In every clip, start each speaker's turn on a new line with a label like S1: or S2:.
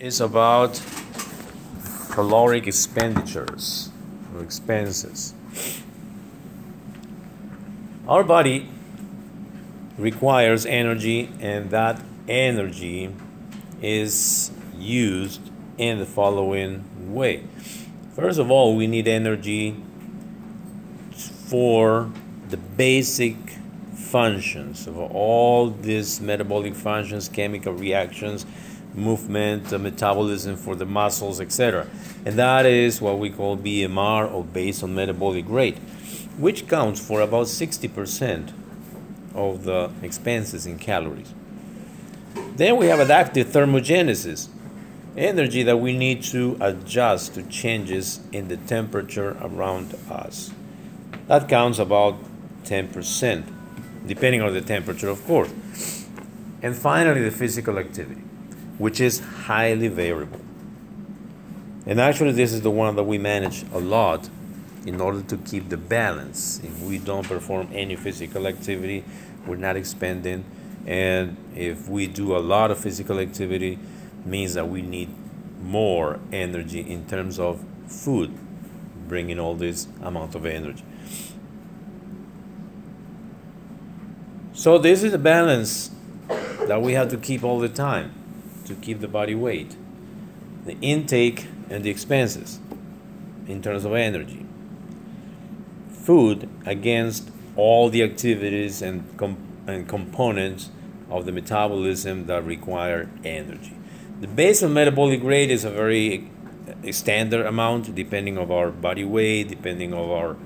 S1: is about caloric expenditures or expenses. Our body requires energy, and that energy is used in the following way. First of all, we need energy for the basic functions of all these metabolic functions, chemical reactions, movement, the metabolism for the muscles, etc. And that is what we call BMR or on metabolic rate, which counts for about 60% of the expenses in calories. Then we have adaptive thermogenesis, energy that we need to adjust to changes in the temperature around us. That counts about 10%, depending on the temperature, of course. And finally, the physical activity, which is highly variable. And actually, this is the one that we manage a lot in order to keep the balance. If we don't perform any physical activity, we're not expending. And if we do a lot of physical activity, means that we need more energy in terms of food, bringing all this amount of energy. So this is a balance that we have to keep all the time to keep the body weight, the intake and the expenses in terms of energy. Food against all the activities and, com- and components of the metabolism that require energy. The basal metabolic rate is a very a standard amount depending of our body weight, depending of our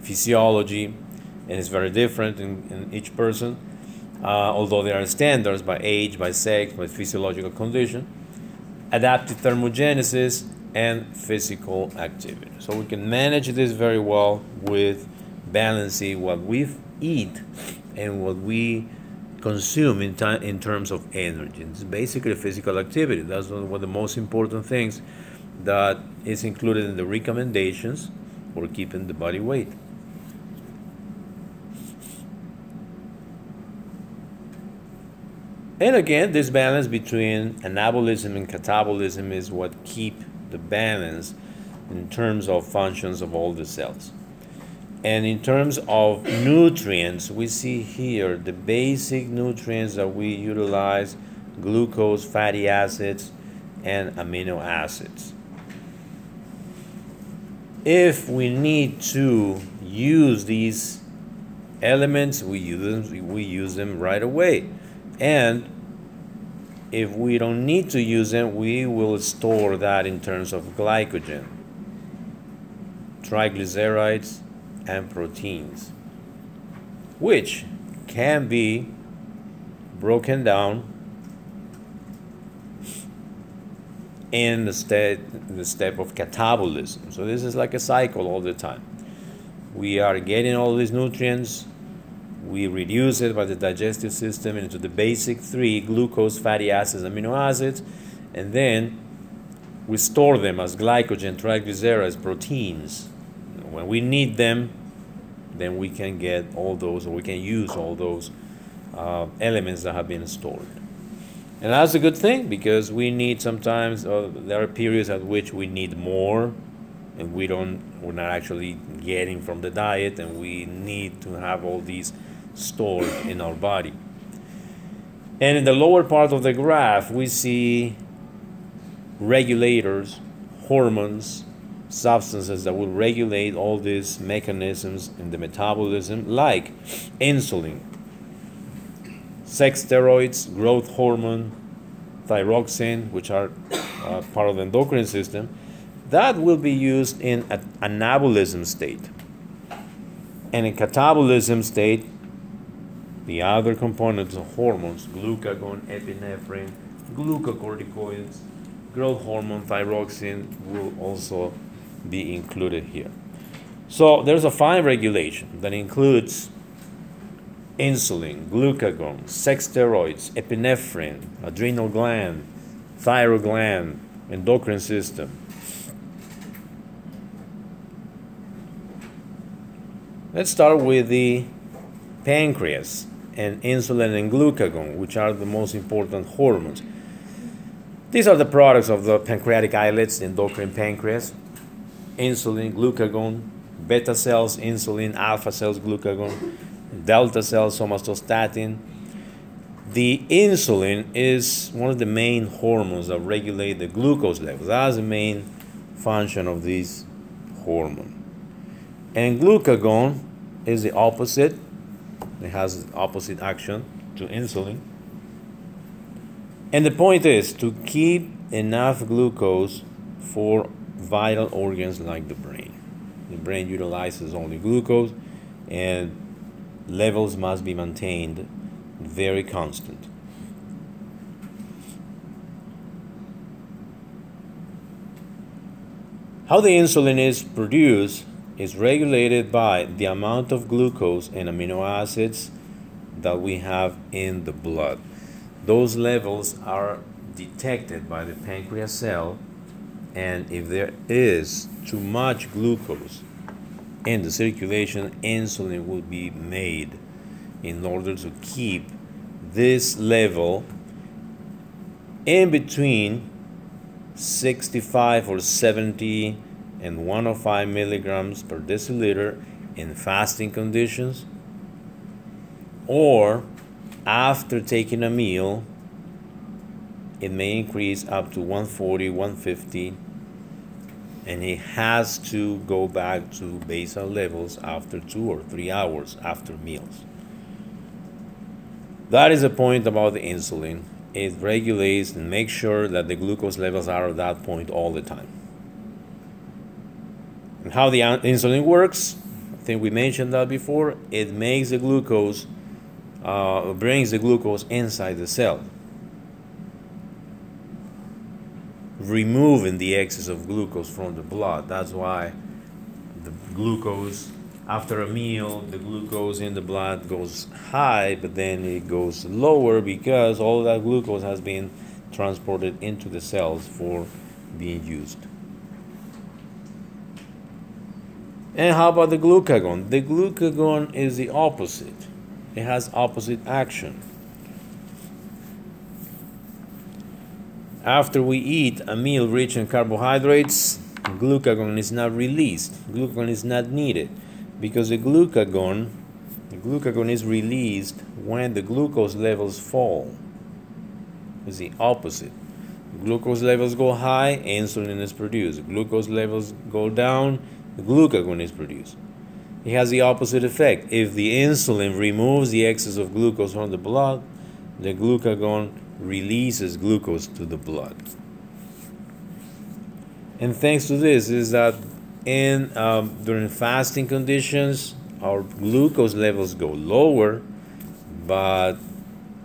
S1: physiology, and it's very different in, in each person. Uh, although there are standards by age, by sex, by physiological condition, adaptive thermogenesis, and physical activity. So we can manage this very well with balancing what we eat and what we consume in, time, in terms of energy. It's basically physical activity. That's one of the most important things that is included in the recommendations for keeping the body weight. And again, this balance between anabolism and catabolism is what keep the balance in terms of functions of all the cells. And in terms of nutrients, we see here the basic nutrients that we utilize glucose, fatty acids, and amino acids. If we need to use these elements, we use them, we use them right away. And if we don't need to use them, we will store that in terms of glycogen, triglycerides, and proteins, which can be broken down in the step, the step of catabolism. So this is like a cycle all the time. We are getting all these nutrients, we reduce it by the digestive system into the basic three glucose, fatty acids, amino acids, and then we store them as glycogen, triglycerides, proteins. When we need them, then we can get all those, or we can use all those uh, elements that have been stored. And that's a good thing because we need sometimes, uh, there are periods at which we need more and we don't, we're not actually getting from the diet and we need to have all these stored in our body. And in the lower part of the graph, we see regulators, hormones, substances that will regulate all these mechanisms in the metabolism, like insulin, sex steroids, growth hormone, thyroxine, which are uh, part of the endocrine system, that will be used in an anabolism state. And in catabolism state, the other components of hormones, glucagon, epinephrine, glucocorticoids, growth hormone, thyroxine, will also be included here. So there's a fine regulation that includes insulin, glucagon, sex steroids, epinephrine, adrenal gland, thyroid gland, endocrine system. Let's start with the pancreas and insulin and glucagon, which are the most important hormones. These are the products of the pancreatic islets, the endocrine pancreas, insulin, glucagon, beta cells, insulin, alpha cells, glucagon, delta cells, somatostatin. The insulin is one of the main hormones that regulate the glucose levels. That's the main function of this hormone. And glucagon is the opposite. It has opposite action to insulin. And the point is to keep enough glucose for vital organs like the brain. The brain utilizes only glucose and levels must be maintained very constant. How the insulin is produced is regulated by the amount of glucose and amino acids that we have in the blood. Those levels are detected by the pancreas cell, and if there is too much glucose in the circulation, insulin will be made in order to keep this level in between 65 or 70 and 105 milligrams per deciliter in fasting conditions or after taking a meal it may increase up to 140 150 and it has to go back to basal levels after two or three hours after meals. That is the point about the insulin. It regulates and makes sure that the glucose levels are at that point all the time and how the insulin works, I think we mentioned that before. It makes the glucose, uh, brings the glucose inside the cell, removing the excess of glucose from the blood. That's why the glucose after a meal, the glucose in the blood goes high, but then it goes lower because all that glucose has been transported into the cells for being used. And how about the glucagon? The glucagon is the opposite. It has opposite action. After we eat a meal rich in carbohydrates, glucagon is not released. Glucagon is not needed because the glucagon the glucagon is released when the glucose levels fall. It's the opposite. Glucose levels go high, insulin is produced. Glucose levels go down, glucagon is produced. It has the opposite effect. If the insulin removes the excess of glucose from the blood, the glucagon releases glucose to the blood. And thanks to this is that in um, during fasting conditions, our glucose levels go lower, but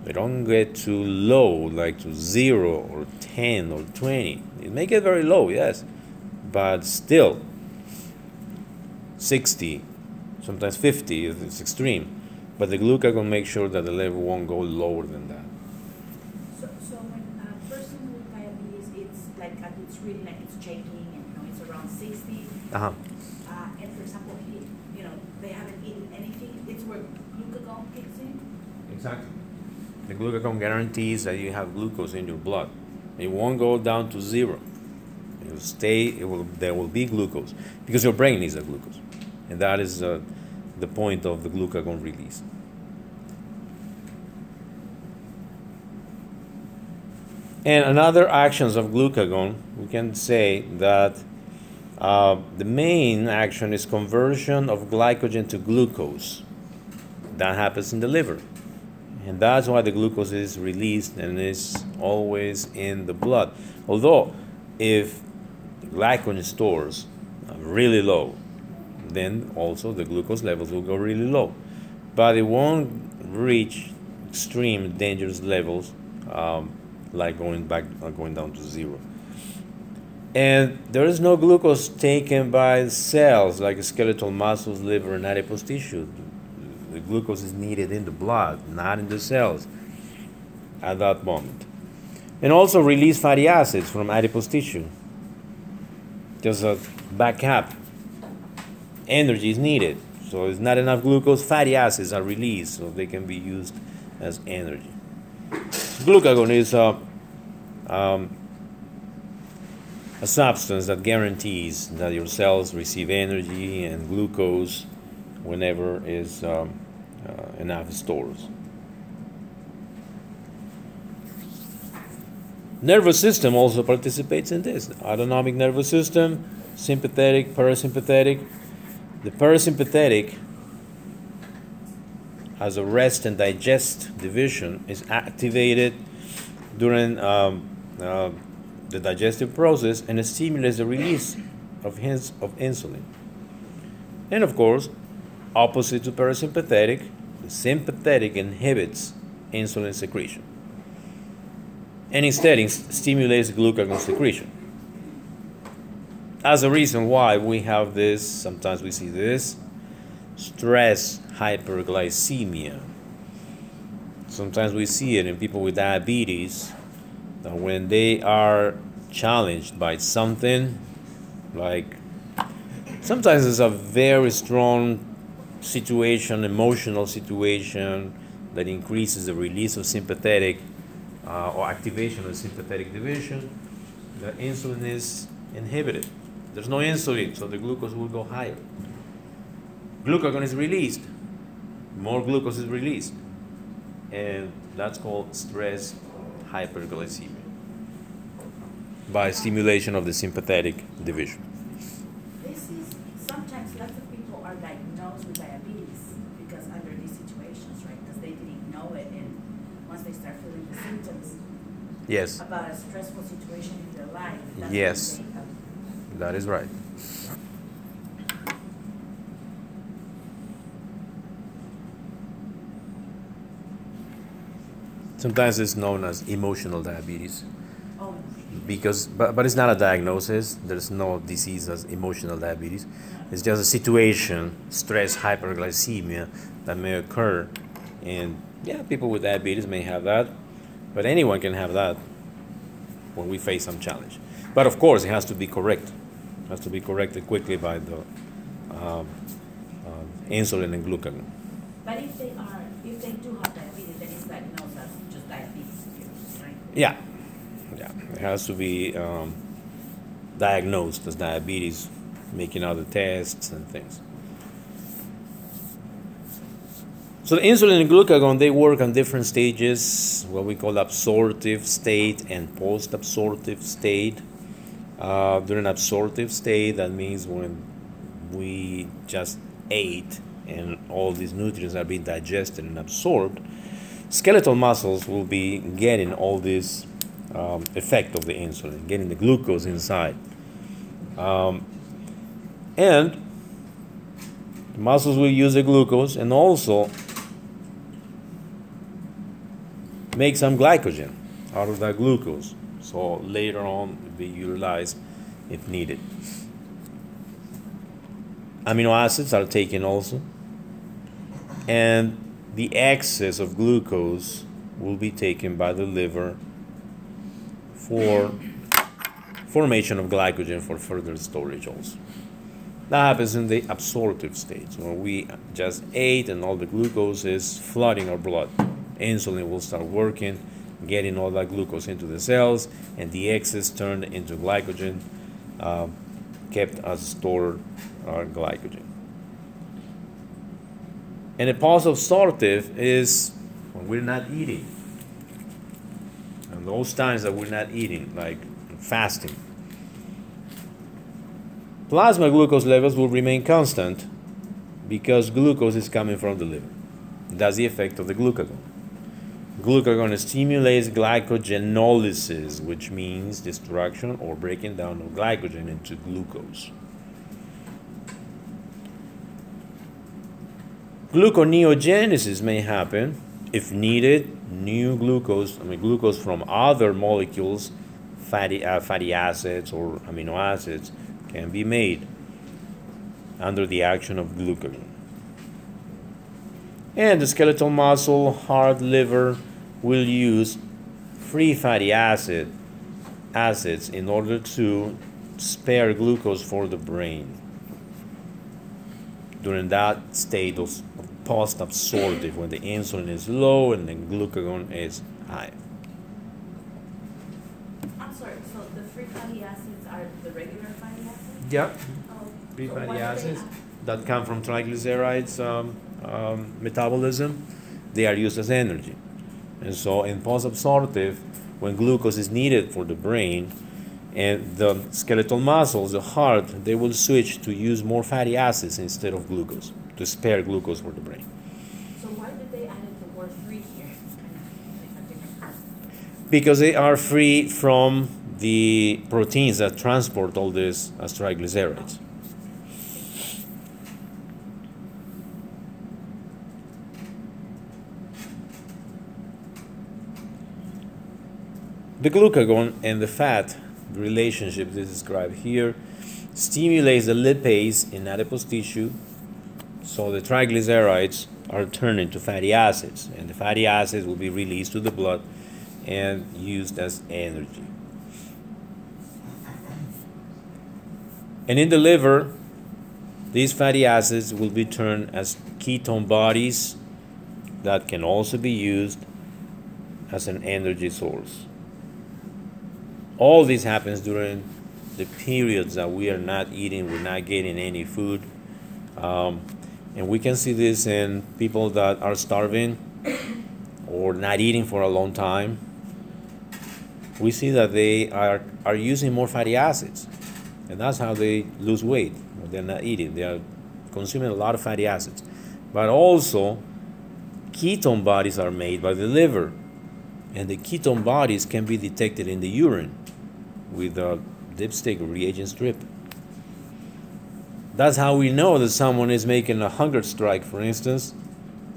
S1: they don't get too low, like to zero or 10 or 20. It may get very low, yes, but still 60, sometimes 50 if it's extreme. But the glucagon makes sure that the level won't go lower than that.
S2: So, so when a person with diabetes, it's like, uh, it's really like it's shaking and, you know, it's around sixty.
S1: Uh-huh.
S2: Uh, and for example, he, you know, they haven't eaten anything, it's where glucagon kicks in.
S1: Exactly. The glucagon guarantees that you have glucose in your blood. It won't go down to zero. It will stay. It will. There will be glucose because your brain needs the glucose, and that is uh, the point of the glucagon release. And another actions of glucagon, we can say that uh, the main action is conversion of glycogen to glucose. That happens in the liver. And that's why the glucose is released and is always in the blood. Although, if glycogen stores are really low, then also the glucose levels will go really low. But it won't reach extreme dangerous levels um, like going back going down to zero. And there is no glucose taken by cells like skeletal muscles, liver, and adipose tissue. The glucose is needed in the blood, not in the cells at that moment. And also release fatty acids from adipose tissue. Just a backup. Energy is needed. So it's not enough glucose, fatty acids are released so they can be used as energy. Glucagon is uh, um, a substance that guarantees that your cells receive energy and glucose whenever is um, uh, enough stores. Nervous system also participates in this. Autonomic nervous system, sympathetic, parasympathetic. The parasympathetic as a rest and digest division is activated during um, uh, the digestive process and stimulates the release of, of insulin. And of course, opposite to parasympathetic, the sympathetic inhibits insulin secretion and instead stimulates glucagon secretion. As a reason why we have this, sometimes we see this stress hyperglycemia. Sometimes we see it in people with diabetes that when they are challenged by something, like sometimes it's a very strong situation, emotional situation that increases the release of sympathetic uh, or activation of sympathetic division, the insulin is inhibited. There's no insulin, so the glucose will go higher. Glucagon is released, more glucose is released, and that's called stress hyperglycemia by stimulation of the sympathetic division.
S2: This is sometimes lots of people are diagnosed with diabetes because under these situations, right? Because they didn't know it, and once they start feeling the symptoms
S1: Yes,
S2: about a stressful situation in their life, that's
S1: Yes. That is right. Sometimes it's known as emotional diabetes. Because but, but it's not a diagnosis. There's no disease as emotional diabetes. It's just a situation stress hyperglycemia that may occur. And yeah people with diabetes may have that. But anyone can have that when we face some challenge. But of course it has to be correct has to be corrected quickly by the um, um, insulin and glucagon
S2: but if they are, if they do have diabetes, then it's diagnosed as just diabetes, right?
S1: Yeah, yeah. It has to be um, diagnosed as diabetes, making other tests and things. So the insulin and glucagon they work on different stages, what we call absorptive state and post-absorptive state. Uh, during absorptive state, that means when we just ate and all these nutrients are being digested and absorbed, skeletal muscles will be getting all this um, effect of the insulin, getting the glucose inside. Um, and the muscles will use the glucose and also make some glycogen out of that glucose. So later on, it'll be utilized if needed. Amino acids are taken also, and the excess of glucose will be taken by the liver for formation of glycogen for further storage also. That happens in the absorptive stage when we just ate and all the glucose is flooding our blood. Insulin will start working, getting all that glucose into the cells, and the excess turned into glycogen, uh, kept as stored uh, glycogen. And the post absorptive is when we're not eating. And those times that we're not eating, like fasting. Plasma glucose levels will remain constant because glucose is coming from the liver. That's the effect of the glucagon. Glucagon stimulates glycogenolysis, which means destruction or breaking down of glycogen into glucose. Gluconeogenesis may happen if needed. New glucose, I mean glucose from other molecules, fatty uh, fatty acids or amino acids, can be made under the action of glucagon. And the skeletal muscle, heart, liver will use free fatty acid acids in order to spare glucose for the brain during that state of post absorptive when the insulin is low and the glucagon is high.
S2: I'm sorry, so the free fatty fatty acids are the regular fatty acids?
S1: Yeah,
S2: Oh,
S1: free
S2: so
S1: fatty acids that come from triglycerides um, um, metabolism, they are used as energy. And so in post-absorptive, when glucose is needed for the brain and the skeletal muscles, the heart, they will switch to use more fatty acids instead of glucose to spare glucose for the brain.
S2: So why did they added the word free here? Kind of like a different concept.
S1: Because they are free from the proteins that transport all these as triglycerides. The glucagon and the fat relationship is described here stimulates the lipase in adipose tissue, so the triglycerides are turned into fatty acids, and the fatty acids will be released to the blood and used as energy. And in the liver, these fatty acids will be turned as ketone bodies that can also be used as an energy source. All this happens during the periods that we are not eating, we're not getting any food. Um, and we can see this in people that are starving or not eating for a long time. We see that they are, are using more fatty acids. And that's how they lose weight. They're not eating, they are consuming a lot of fatty acids. But also, ketone bodies are made by the liver. And the ketone bodies can be detected in the urine with a dipstick reagent strip. That's how we know that someone is making a hunger strike, for instance.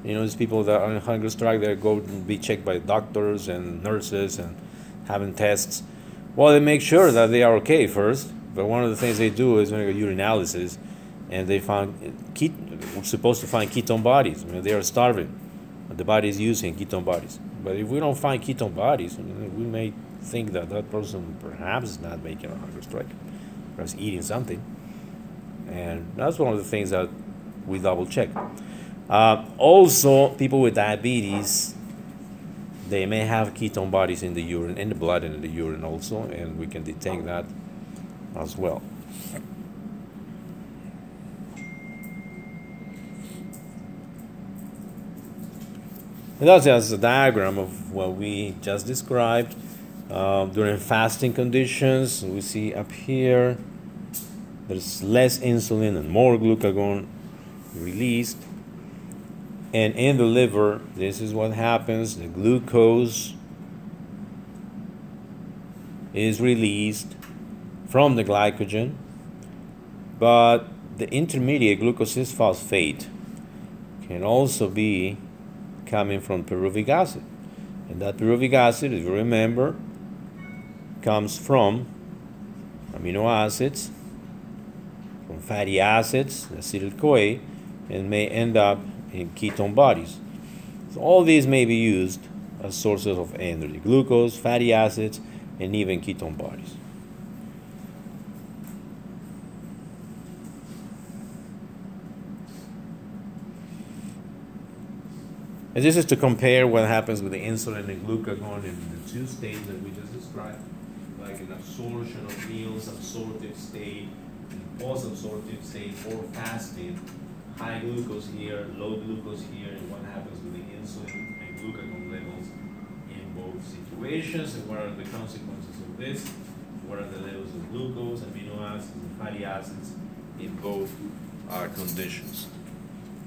S1: You know, these people that are on hunger strike, they go and be checked by doctors and nurses and having tests. Well, they make sure that they are okay first, but one of the things they do is make a urinalysis, and they found ket- supposed to find ketone bodies. I mean, they are starving, the body is using ketone bodies. But if we don't find ketone bodies, we may think that that person perhaps is not making a hunger strike, perhaps eating something. And that's one of the things that we double check. Uh, also, people with diabetes, they may have ketone bodies in the urine, in the blood, and in the urine also, and we can detect that as well. And that's just a diagram of what we just described. Um, during fasting conditions, we see up here there's less insulin and more glucagon released. And in the liver, this is what happens the glucose is released from the glycogen, but the intermediate glucose 6 phosphate can also be coming from pyruvic acid. And that pyruvic acid, if you remember, comes from amino acids, from fatty acids, acetyl CoA, and may end up in ketone bodies. So all these may be used as sources of energy glucose, fatty acids, and even ketone bodies. And this is to compare what happens with the insulin and glucagon in the two states that we just described, like an absorption of meals, absorptive state, post-absorptive state, or fasting. High glucose here, low glucose here, and what happens with the insulin and glucagon levels in both situations, and what are the consequences of this? What are the levels of glucose, amino acids, and fatty acids in both our conditions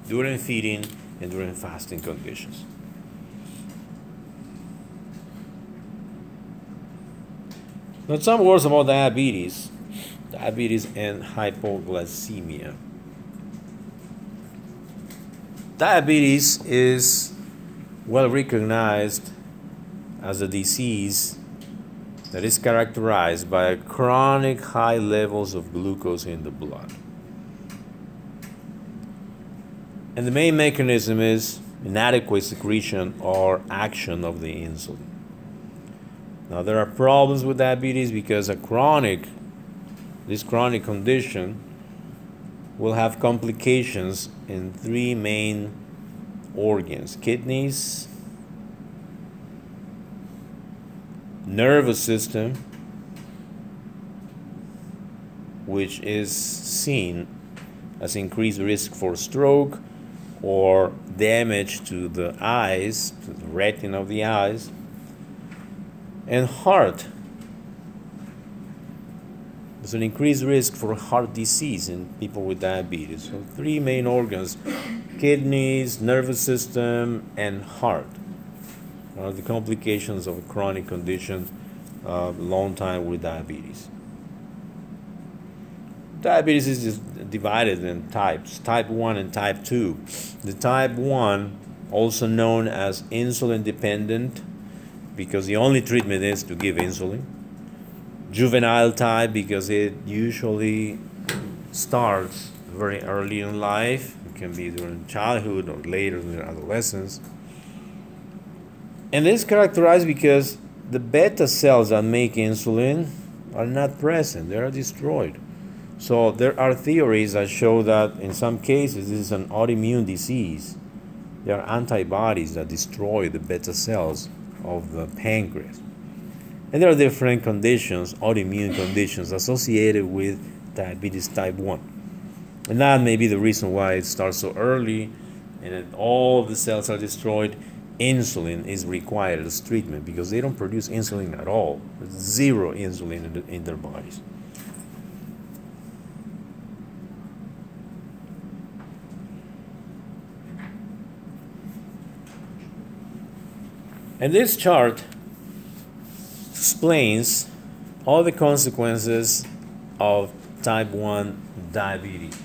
S1: during feeding and during fasting conditions. Now, some words about diabetes, diabetes and hypoglycemia. Diabetes is well recognized as a disease that is characterized by chronic high levels of glucose in the blood. And the main mechanism is inadequate secretion or action of the insulin. Now there are problems with diabetes because a chronic this chronic condition will have complications in three main organs: kidneys, nervous system, which is seen as increased risk for stroke or damage to the eyes, to the retina of the eyes, and heart. There's an increased risk for heart disease in people with diabetes. So, three main organs kidneys, nervous system, and heart are the complications of a chronic condition, uh, long time with diabetes. Diabetes is divided in types type 1 and type 2. The type 1, also known as insulin dependent, because the only treatment is to give insulin. Juvenile type, because it usually starts very early in life, it can be during childhood or later during adolescence. And is characterized because the beta cells that make insulin are not present, they are destroyed. So there are theories that show that in some cases this is an autoimmune disease. There are antibodies that destroy the beta cells of the pancreas. And there are different conditions, autoimmune conditions associated with diabetes type 1. And that may be the reason why it starts so early and all the cells are destroyed. Insulin is required as treatment because they don't produce insulin at all. Zero insulin in, the, in their bodies. And this chart explains all the consequences of type 1 diabetes.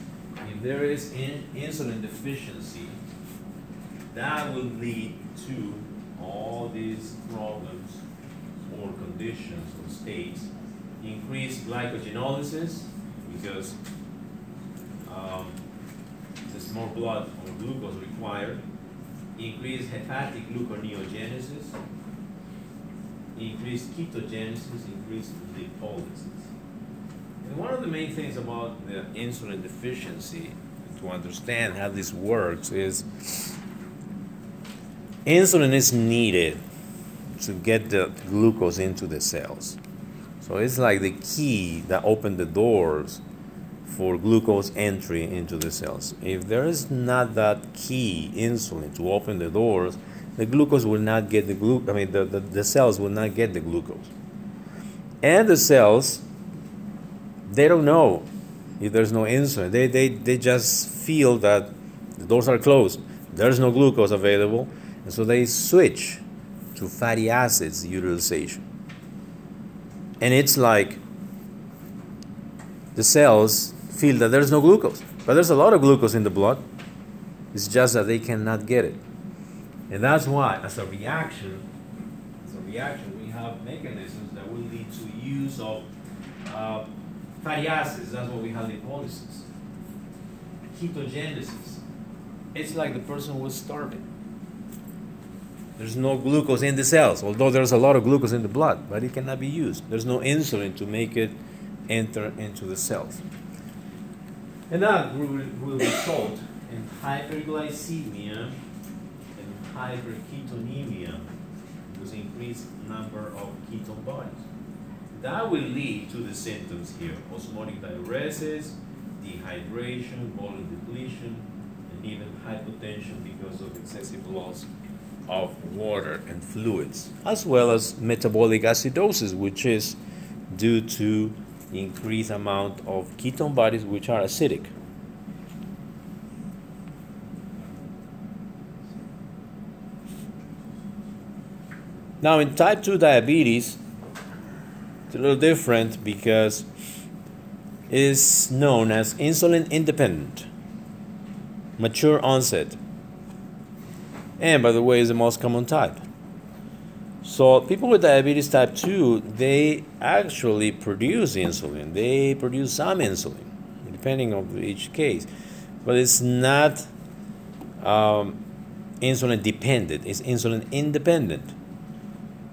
S1: If there is in insulin deficiency, that will lead to all these problems or conditions or states. Increased glycogenolysis because um, there's more blood or glucose required increased hepatic gluconeogenesis, increase ketogenesis, increase lipolysis. And one of the main things about the insulin deficiency, to understand how this works, is insulin is needed to get the glucose into the cells. So it's like the key that opened the doors for glucose entry into the cells. If there is not that key insulin to open the doors, the glucose will not get the glu- I mean the, the, the cells will not get the glucose. And the cells they don't know if there's no insulin. They, they, they just feel that the doors are closed. There's no glucose available. And so they switch to fatty acids utilization. And it's like the cells feel that there's no glucose. But there's a lot of glucose in the blood. It's just that they cannot get it. And that's why, as a reaction, as a reaction, we have mechanisms that will lead to use of uh, fatty acids. That's what we have lipolysis. Ketogenesis. It's like the person was starving. There's no glucose in the cells, although there's a lot of glucose in the blood, but it cannot be used. There's no insulin to make it enter into the cells. And that will, result in hyperglycemia and hyperketonemia with increased number of ketone bodies. That will lead to the symptoms here osmotic diuresis, dehydration, volume depletion, and even hypotension because of excessive loss of water and fluids, as well as metabolic acidosis, which is due to increased amount of ketone bodies which are acidic. Now, in type 2 diabetes, it's a little different because it is known as insulin independent, mature onset, and by the way, is the most common type. So people with diabetes type 2, they actually produce insulin. They produce some insulin, depending on each case. But it's not um, insulin dependent, it's insulin independent.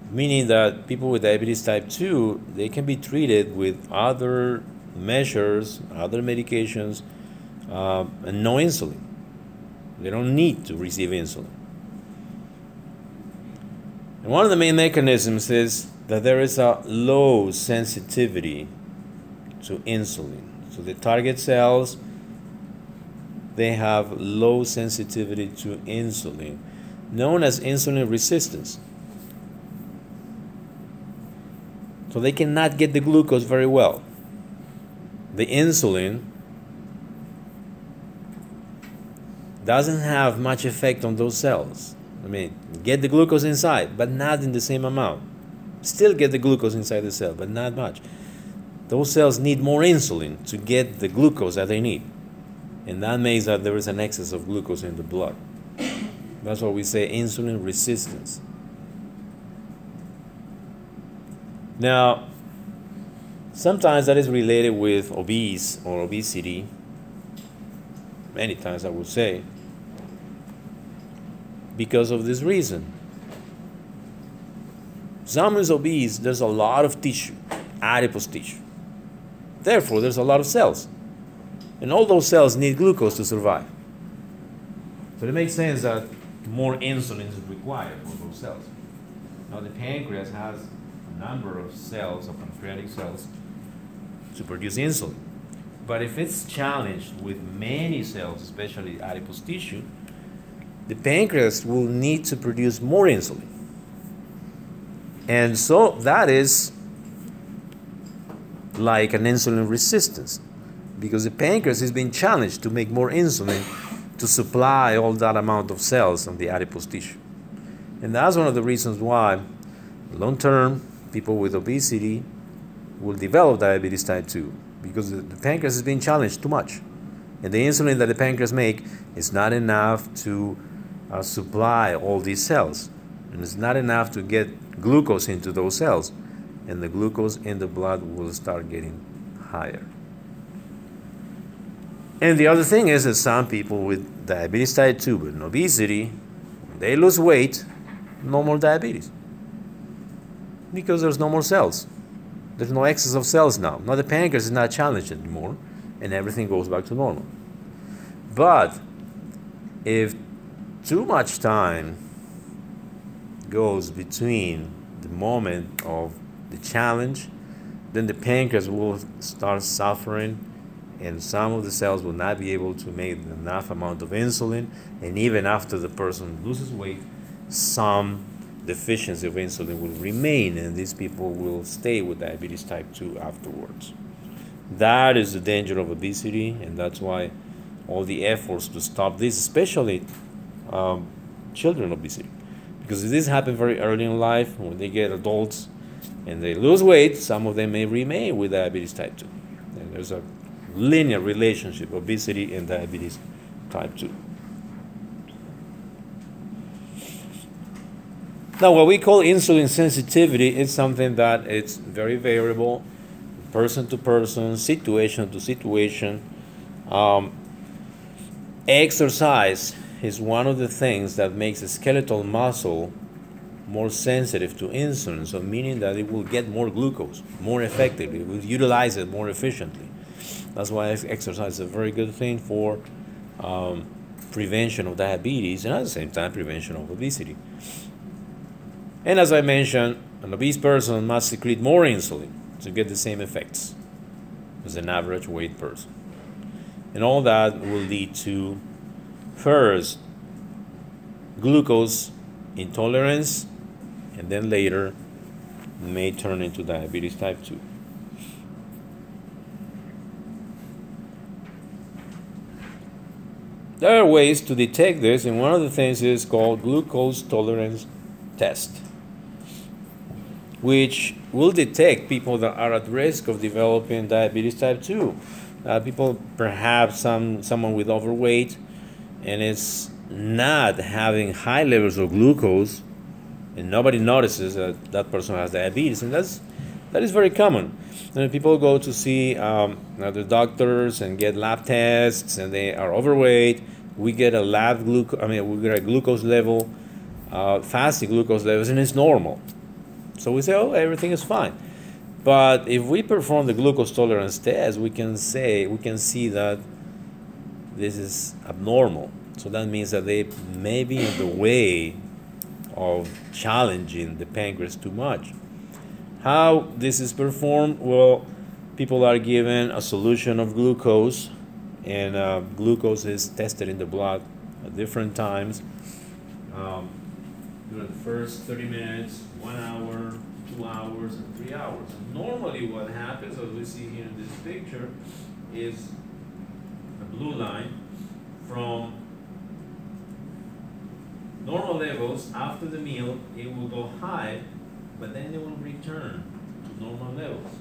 S1: Meaning that people with diabetes type 2, they can be treated with other measures, other medications, uh, and no insulin. They don't need to receive insulin. And one of the main mechanisms is that there is a low sensitivity to insulin. So the target cells they have low sensitivity to insulin, known as insulin resistance. So they cannot get the glucose very well. The insulin doesn't have much effect on those cells. I mean, get the glucose inside, but not in the same amount. Still get the glucose inside the cell, but not much. Those cells need more insulin to get the glucose that they need. And that means that there is an excess of glucose in the blood. That's why we say insulin resistance. Now, sometimes that is related with obese or obesity. Many times I would say. Because of this reason. Is obese, there's a lot of tissue, adipose tissue. Therefore, there's a lot of cells. And all those cells need glucose to survive. So it makes sense that more insulin is required for those cells. Now, the pancreas has a number of cells, of pancreatic cells, to produce insulin. But if it's challenged with many cells, especially adipose tissue, the pancreas will need to produce more insulin. And so that is like an insulin resistance because the pancreas is being challenged to make more insulin to supply all that amount of cells on the adipose tissue. And that's one of the reasons why long term people with obesity will develop diabetes type 2 because the, the pancreas is being challenged too much. And the insulin that the pancreas make is not enough to uh, supply all these cells. And it's not enough to get glucose into those cells. And the glucose in the blood will start getting higher. And the other thing is that some people with diabetes type 2 but obesity, they lose weight, no more diabetes. Because there's no more cells. There's no excess of cells now. Now the pancreas is not challenged anymore, and everything goes back to normal. But if too much time goes between the moment of the challenge, then the pancreas will start suffering, and some of the cells will not be able to make enough amount of insulin. And even after the person loses weight, some deficiency of insulin will remain, and these people will stay with diabetes type 2 afterwards. That is the danger of obesity, and that's why all the efforts to stop this, especially um, children obesity, because this happens very early in life when they get adults and they lose weight. Some of them may remain with diabetes type 2. And there's a linear relationship obesity and diabetes type 2. Now, what we call insulin sensitivity is something that it's very variable, person to person, situation to situation. Um, exercise is one of the things that makes the skeletal muscle more sensitive to insulin, so meaning that it will get more glucose more effectively, it will utilize it more efficiently. That's why exercise is a very good thing for um, prevention of diabetes and at the same time prevention of obesity. And as I mentioned, an obese person must secrete more insulin to get the same effects as an average weight person. And all that will lead to first glucose intolerance and then later may turn into diabetes type 2. There are ways to detect this, and one of the things is called glucose tolerance test, which will detect people that are at risk of developing diabetes type 2. Uh, people, perhaps some someone with overweight, and it's not having high levels of glucose, and nobody notices that that person has diabetes, and that's that is very common. And people go to see um, the doctors and get lab tests, and they are overweight. We get a lab glucose. I mean, we get a glucose level, uh, fasting glucose levels, and it's normal. So we say, oh, everything is fine. But if we perform the glucose tolerance test, we can say we can see that this is abnormal. So that means that they may be in the way of challenging the pancreas too much. How this is performed? Well, people are given a solution of glucose, and uh, glucose is tested in the blood at different times. Um, during the first 30 minutes, one hour, two hours, and three hours. Normally, what happens, as we see here in this picture, is blue line from normal levels after the meal, it will go high, but then it will return to normal levels.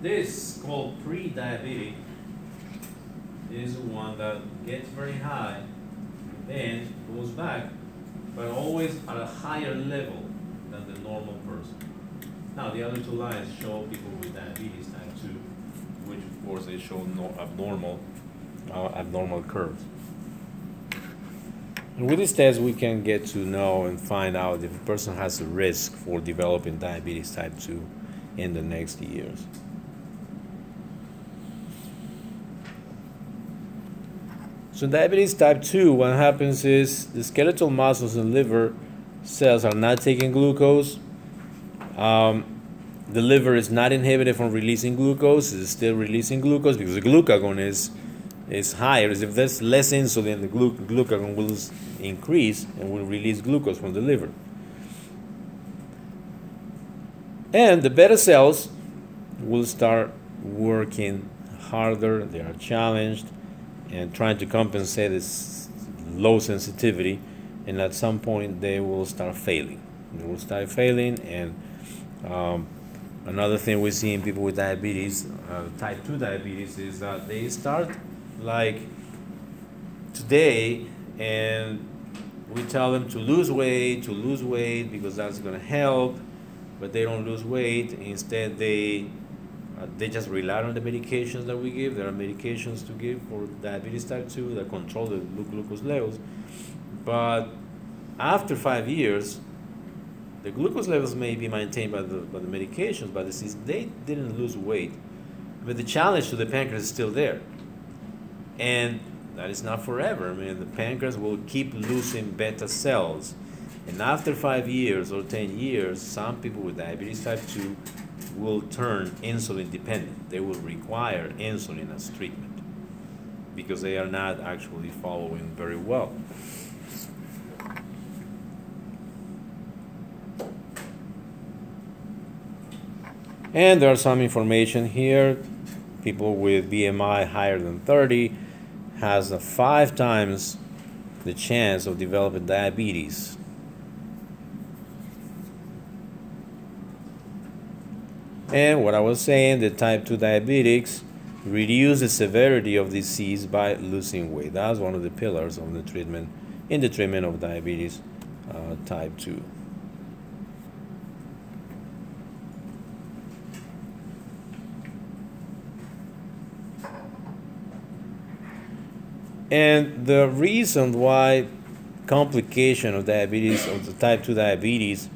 S1: This called pre-diabetic is one that gets very high, then goes back, but always at a higher level than the normal person. Now, the other two lines show people with diabetes type 2, which of course they show no abnormal, uh, abnormal curves. And with this test, we can get to know and find out if a person has a risk for developing diabetes type 2 in the next years. So, diabetes type 2, what happens is the skeletal muscles and liver cells are not taking glucose. Um, the liver is not inhibited from releasing glucose, it's still releasing glucose because the glucagon is, is higher. If there's less insulin, the glu- glucagon will increase and will release glucose from the liver. And the beta cells will start working harder, they are challenged and trying to compensate this low sensitivity, and at some point they will start failing. They will start failing, and um, another thing we see in people with diabetes, uh, type 2 diabetes, is that they start like today, and we tell them to lose weight, to lose weight because that's going to help, but they don't lose weight. Instead, they uh, they just rely on the medications that we give. There are medications to give for diabetes type 2 that control the glucose levels. But after five years, the glucose levels may be maintained by the, by the medications, but since they didn't lose weight, but the challenge to the pancreas is still there. And that is not forever. I mean, the pancreas will keep losing beta cells. And after five years or 10 years, some people with diabetes type 2 will turn insulin dependent. They will require insulin as treatment because they are not actually following very well. And there's some information here. People with BMI higher than 30 has a five times the chance of developing diabetes And what I was saying, the type 2 diabetics reduce the severity of disease by losing weight. That's one of the pillars of the treatment in the treatment of diabetes uh, type 2. And the reason why complication of diabetes of the type 2 diabetes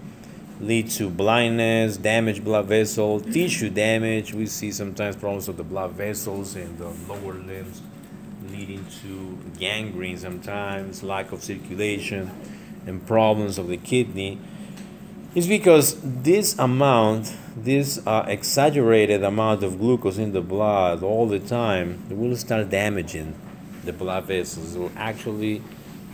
S1: lead to blindness, damaged blood vessel, tissue damage. We see sometimes problems of the blood vessels in the lower limbs, leading to gangrene sometimes, lack of circulation, and problems of the kidney. Is because this amount, this uh, exaggerated amount of glucose in the blood all the time, will start damaging the blood vessels. Will actually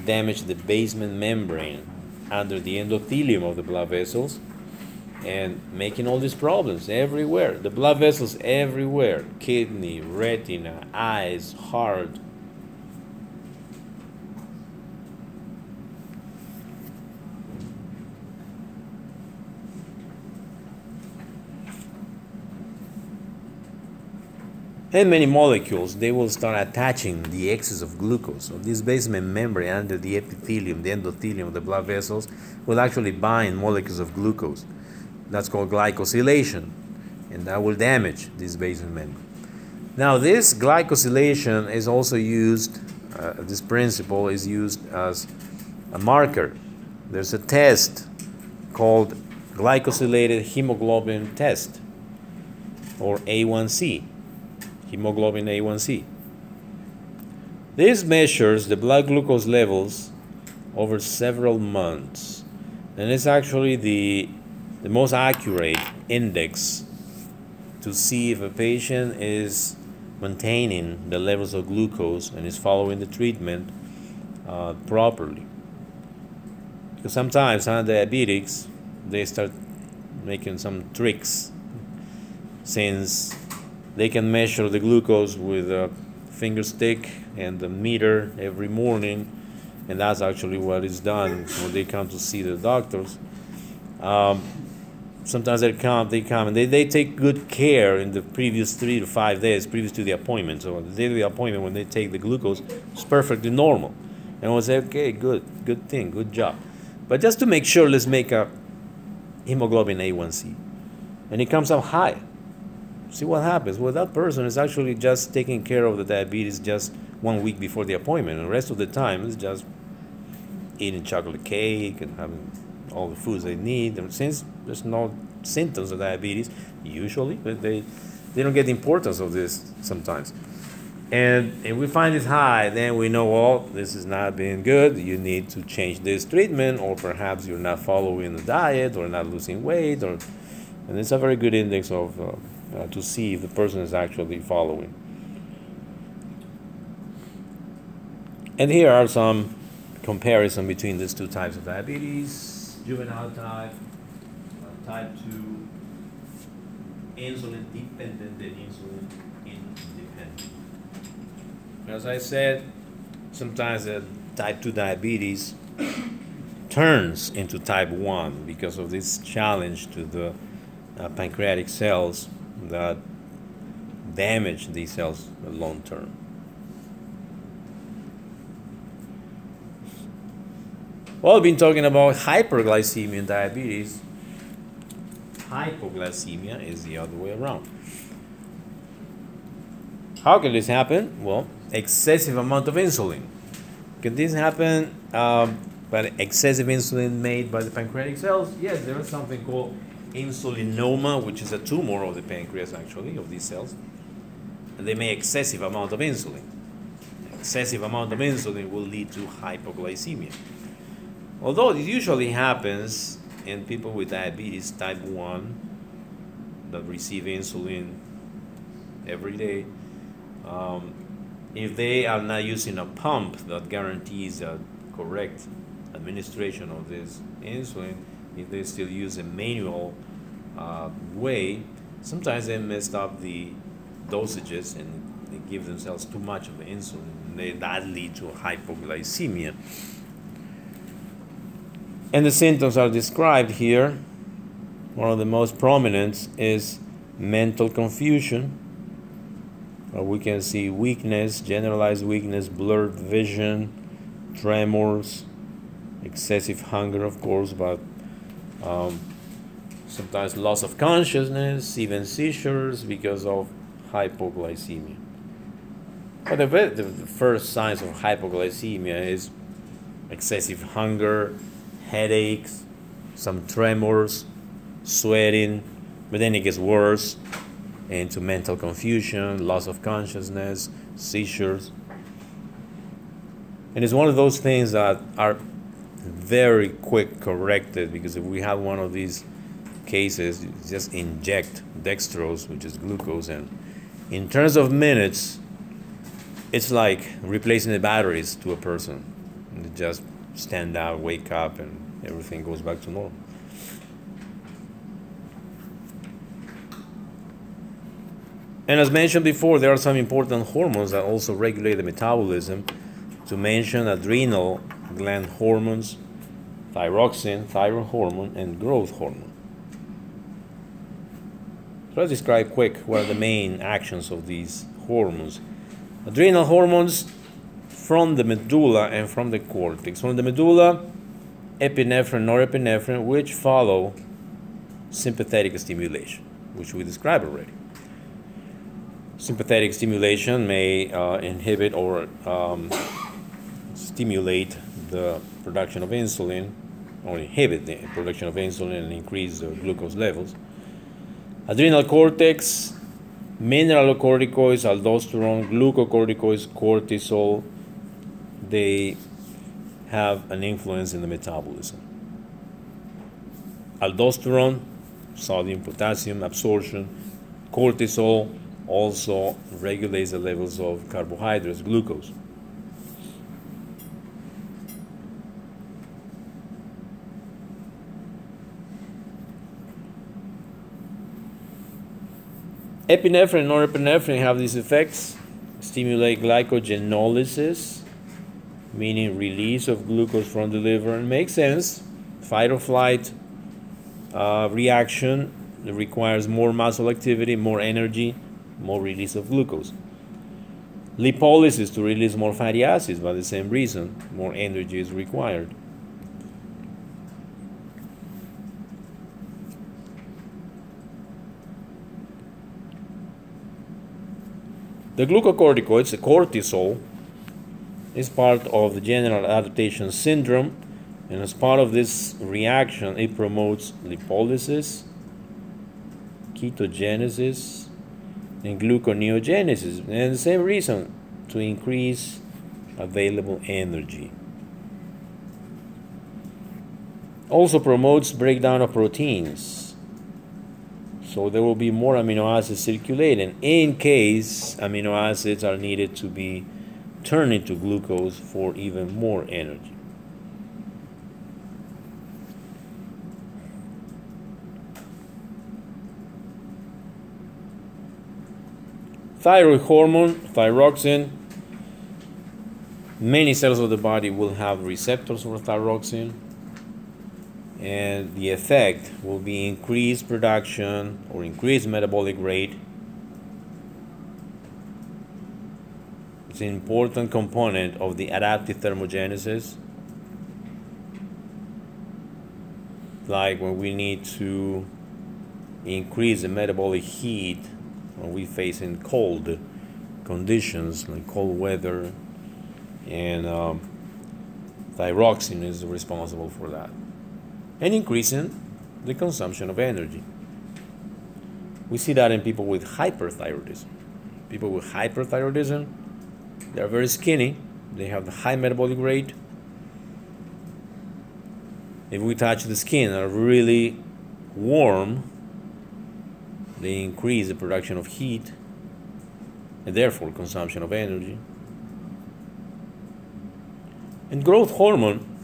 S1: damage the basement membrane under the endothelium of the blood vessels and making all these problems everywhere. The blood vessels everywhere kidney, retina, eyes, heart. And many molecules, they will start attaching the excess of glucose. So this basement membrane under the epithelium, the endothelium of the blood vessels, will actually bind molecules of glucose. That's called glycosylation, and that will damage this basement membrane. Now, this glycosylation is also used, uh, this principle is used as a marker. There's a test called glycosylated hemoglobin test, or A1C hemoglobin A1C. This measures the blood glucose levels over several months, and it's actually the, the most accurate index to see if a patient is maintaining the levels of glucose and is following the treatment uh, properly. Because sometimes huh, diabetics they start making some tricks since they can measure the glucose with a finger stick and a meter every morning and that's actually what is done when they come to see the doctors. Um, sometimes they come they come and they, they take good care in the previous three to five days previous to the appointment. So the day of the appointment when they take the glucose it's perfectly normal. And we'll say okay good good thing good job. But just to make sure let's make a hemoglobin a1c and it comes up high see what happens well that person is actually just taking care of the diabetes just one week before the appointment and the rest of the time is just eating chocolate cake and having all the foods they need. And since there's no symptoms of diabetes, usually, but they, they don't get the importance of this sometimes. And if we find it high, then we know, well, this is not being good. You need to change this treatment, or perhaps you're not following the diet, or not losing weight, or and it's a very good index of uh, uh, to see if the person is actually following. And here are some comparison between these two types of diabetes juvenile type, uh, type 2, insulin dependent and insulin independent. As I said, sometimes the type 2 diabetes turns into type 1 because of this challenge to the uh, pancreatic cells that damage these cells long term. Well, we've been talking about hyperglycemia and diabetes. Hypoglycemia is the other way around. How can this happen? Well, excessive amount of insulin. Can this happen um, by excessive insulin made by the pancreatic cells? Yes, there is something called insulinoma, which is a tumor of the pancreas, actually, of these cells. And they make excessive amount of insulin. Excessive amount of insulin will lead to hypoglycemia. Although it usually happens in people with diabetes type 1 that receive insulin every day, um, if they are not using a pump that guarantees a correct administration of this insulin, if they still use a manual uh, way, sometimes they mess up the dosages and they give themselves too much of the insulin, and they, that lead to hypoglycemia. And the symptoms are described here. One of the most prominent is mental confusion. Uh, we can see weakness, generalized weakness, blurred vision, tremors, excessive hunger, of course, but um, sometimes loss of consciousness, even seizures because of hypoglycemia. But the, the first signs of hypoglycemia is excessive hunger, headaches, some tremors, sweating, but then it gets worse into mental confusion, loss of consciousness, seizures. And it's one of those things that are very quick corrected because if we have one of these cases, just inject dextrose, which is glucose, and in terms of minutes, it's like replacing the batteries to a person. And just stand up, wake up, and everything goes back to normal. And as mentioned before, there are some important hormones that also regulate the metabolism. To mention adrenal gland hormones, thyroxine, thyroid hormone, and growth hormone. Let's describe quick what are the main actions of these hormones. Adrenal hormones from the medulla and from the cortex. From the medulla, epinephrine, norepinephrine, which follow sympathetic stimulation, which we described already. Sympathetic stimulation may uh, inhibit or um, stimulate the production of insulin, or inhibit the production of insulin and increase the glucose levels. Adrenal cortex, mineralocorticoids, aldosterone, glucocorticoids, cortisol, they have an influence in the metabolism. Aldosterone, sodium, potassium absorption, Cortisol also regulates the levels of carbohydrates, glucose. Epinephrine and norepinephrine have these effects, stimulate glycogenolysis, meaning release of glucose from the liver, and makes sense. Fight or flight uh, reaction requires more muscle activity, more energy, more release of glucose. Lipolysis to release more fatty acids by the same reason, more energy is required. The glucocorticoids, the cortisol, is part of the general adaptation syndrome, and as part of this reaction, it promotes lipolysis, ketogenesis, and gluconeogenesis. And the same reason to increase available energy. Also promotes breakdown of proteins so there will be more amino acids circulating in case amino acids are needed to be turned into glucose for even more energy. Thyroid hormone, thyroxine. Many cells of the body will have receptors for thyroxine and the effect will be increased production or increased metabolic rate. It's an important component of the adaptive thermogenesis. Like when we need to increase the metabolic heat when we face in cold conditions like cold weather and um, thyroxine is responsible for that and increasing the consumption of energy. We see that in people with hyperthyroidism. People with hyperthyroidism, they're very skinny, they have the high metabolic rate. If we touch the skin are really warm, they increase the production of heat and therefore consumption of energy. And growth hormone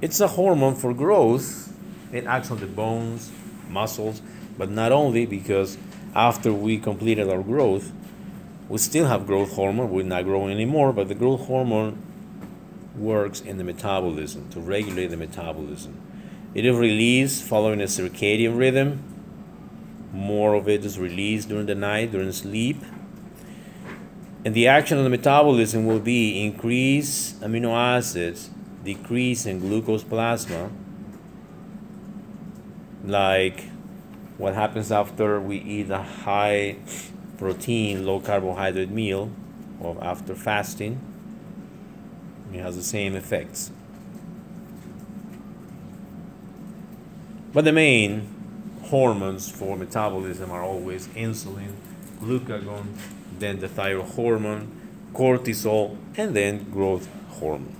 S1: it's a hormone for growth. It acts on the bones, muscles, but not only because after we completed our growth, we still have growth hormone. We're not growing anymore, but the growth hormone works in the metabolism to regulate the metabolism. It is released following a circadian rhythm. More of it is released during the night, during sleep. And the action of the metabolism will be increase amino acids decrease in glucose plasma, like what happens after we eat a high protein, low carbohydrate meal, or after fasting, it has the same effects. But the main hormones for metabolism are always insulin, glucagon, then the thyroid hormone, cortisol, and then growth hormone.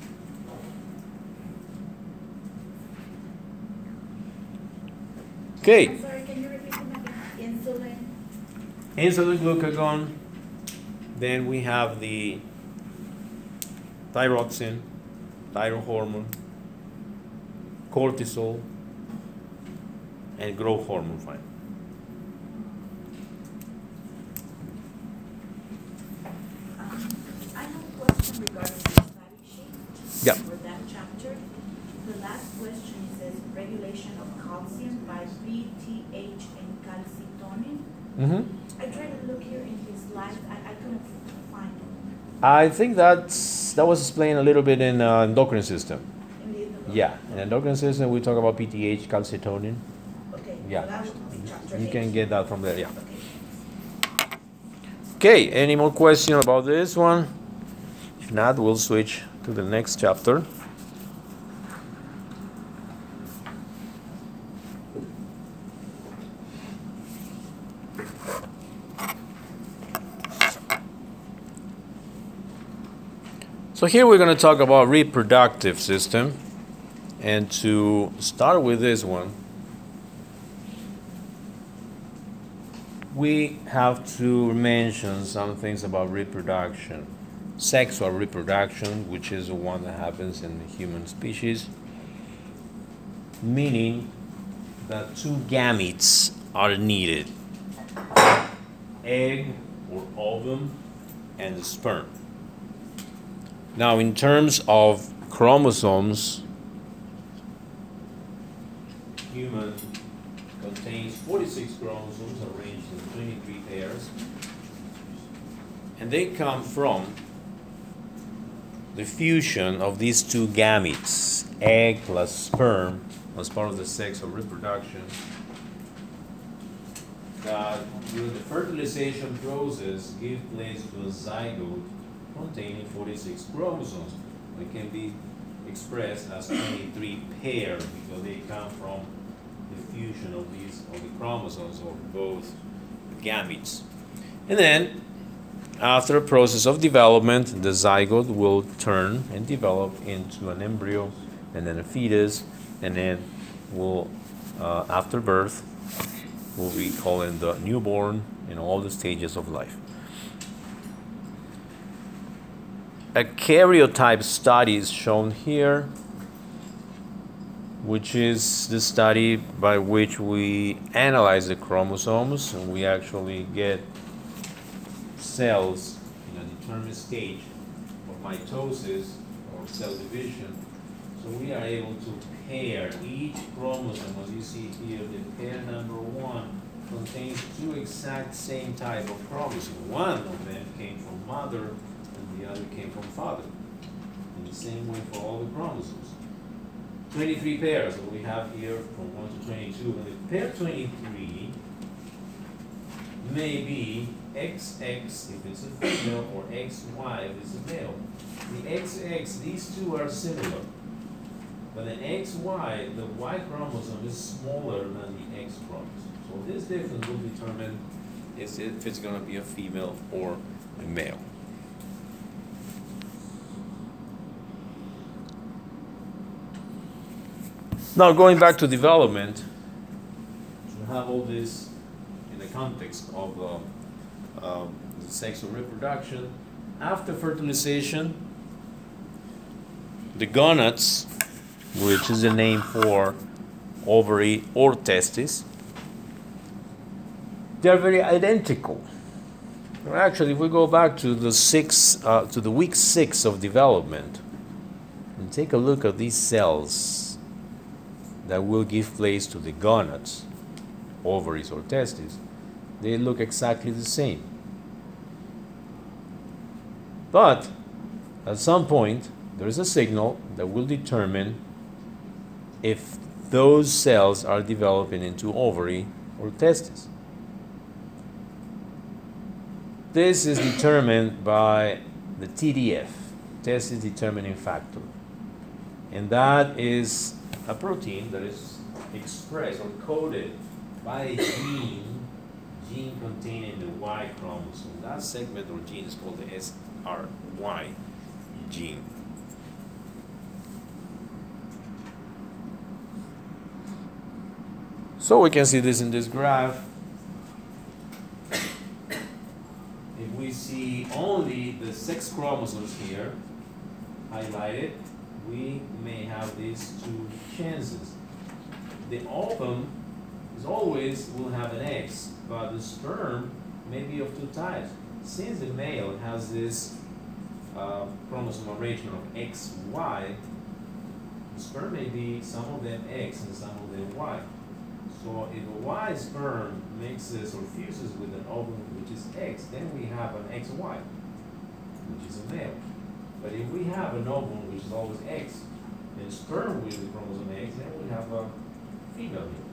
S1: Okay.
S2: I'm sorry, can you repeat again? Insulin,
S1: Insulin, glucagon. Then we have the thyroxine, thyroid hormone, cortisol, and growth hormone. Fine.
S2: um, I have a question regarding the study sheet.
S1: Yeah.
S2: For that chapter, the last question says regulation of calcium by PTH and calcitonin.
S1: Mm-hmm.
S2: I tried to look here in his slides, I, I couldn't find it.
S1: I think that's that was explained a little bit in uh, endocrine system.
S2: In the-
S1: Yeah, in endocrine system we talk about PTH, calcitonin.
S2: Okay.
S1: Yeah.
S2: That would be chapter
S1: You
S2: eight.
S1: can get that from there. Yeah.
S2: Okay.
S1: Okay, any more questions about this one? If not, we'll switch to the next chapter. So here we're going to talk about reproductive system and to start with this one we have to mention some things about reproduction. Sexual reproduction, which is the one that happens in the human species, meaning that two gametes are needed egg or ovum and the sperm. Now, in terms of chromosomes, human contains 46 chromosomes arranged in 23 pairs, and they come from the fusion of these two gametes, egg plus sperm, as part of the sex or reproduction. That during the fertilization process give place to a zygote containing 46 chromosomes. They can be expressed as 23 pairs because they come from the fusion of these of the chromosomes of both gametes. And then after a process of development, the zygote will turn and develop into an embryo and then a fetus, and then will, uh, after birth, will be called the newborn in all the stages of life. A karyotype study is shown here, which is the study by which we analyze the chromosomes and we actually get cells in a determined stage of mitosis or cell division. So we are able to pair each chromosome, as you see here, the pair number one contains two exact same type of chromosomes. One of them came from mother the other came from father. In the same way for all the chromosomes. 23 pairs that we have here from 1 to 22. And the pair 23 may be XX if it's a female or XY if it's a male. The XX, these two are similar. But the XY, the Y chromosome is smaller than the X chromosome. So this difference will determine if it's going to be a female or a male. Now, going back to development, to have all this in the context of uh, uh, sexual reproduction, after fertilization, the gonads, which is the name for ovary or testis, they're very identical. Actually, if we go back to the six, uh, to the week six of development, and take a look at these cells that will give place to the gonads, ovaries or testes, they look exactly the same. But at some point, there is a signal that will determine if those cells are developing into ovary or testes. This is determined by the TDF, testis determining factor. And that is a protein that is expressed or coded by a gene, gene containing the Y chromosome. That segment or gene is called the SRY gene. So we can see this in this graph. If we see only the sex chromosomes here highlighted, we may have these two chances. The ovum is always will have an X, but the sperm may be of two types. Since the male has this uh, chromosome arrangement of XY, the sperm may be some of them X and some of them Y. So if a Y sperm mixes or fuses with an ovum which is X, then we have an XY, which is a male. But if we have an ovum which is always X, and sperm with the chromosome X, then we have a female here.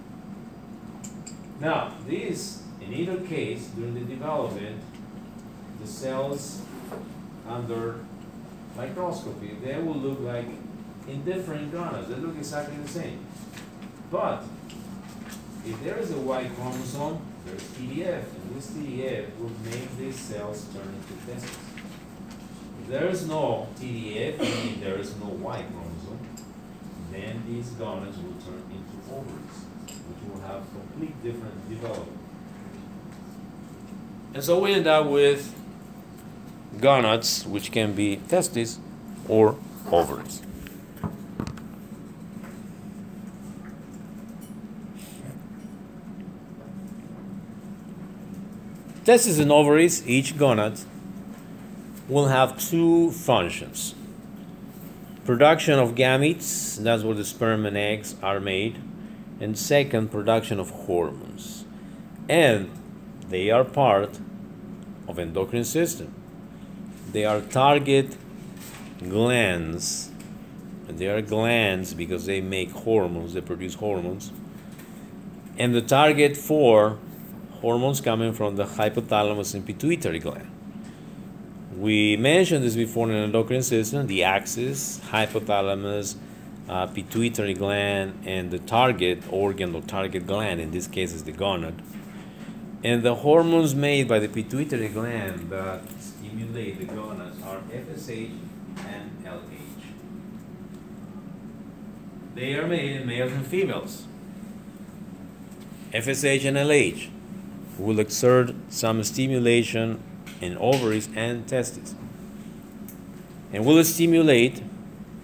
S1: Now, these, in either case, during the development, the cells under microscopy, they will look like indifferent gonads. They look exactly the same. But if there is a Y chromosome, there's TDF, and this TDF will make these cells turn into testes there is no TDF, meaning there is no Y chromosome, then these gonads will turn into ovaries, which will have complete different development. And so we end up with gonads, which can be testes or ovaries. Testes and ovaries, each gonad, will have two functions. Production of gametes, that's where the sperm and eggs are made, and second, production of hormones. And they are part of endocrine system. They are target glands. And they are glands because they make hormones, they produce hormones. And the target for hormones coming from the hypothalamus and pituitary gland. We mentioned this before in the endocrine system, the axis, hypothalamus, uh, pituitary gland, and the target organ or target gland, in this case is the gonad. And the hormones made by the pituitary gland that stimulate the gonads are FSH and LH. They are made in males and females. FSH and LH will exert some stimulation in ovaries and testes and will stimulate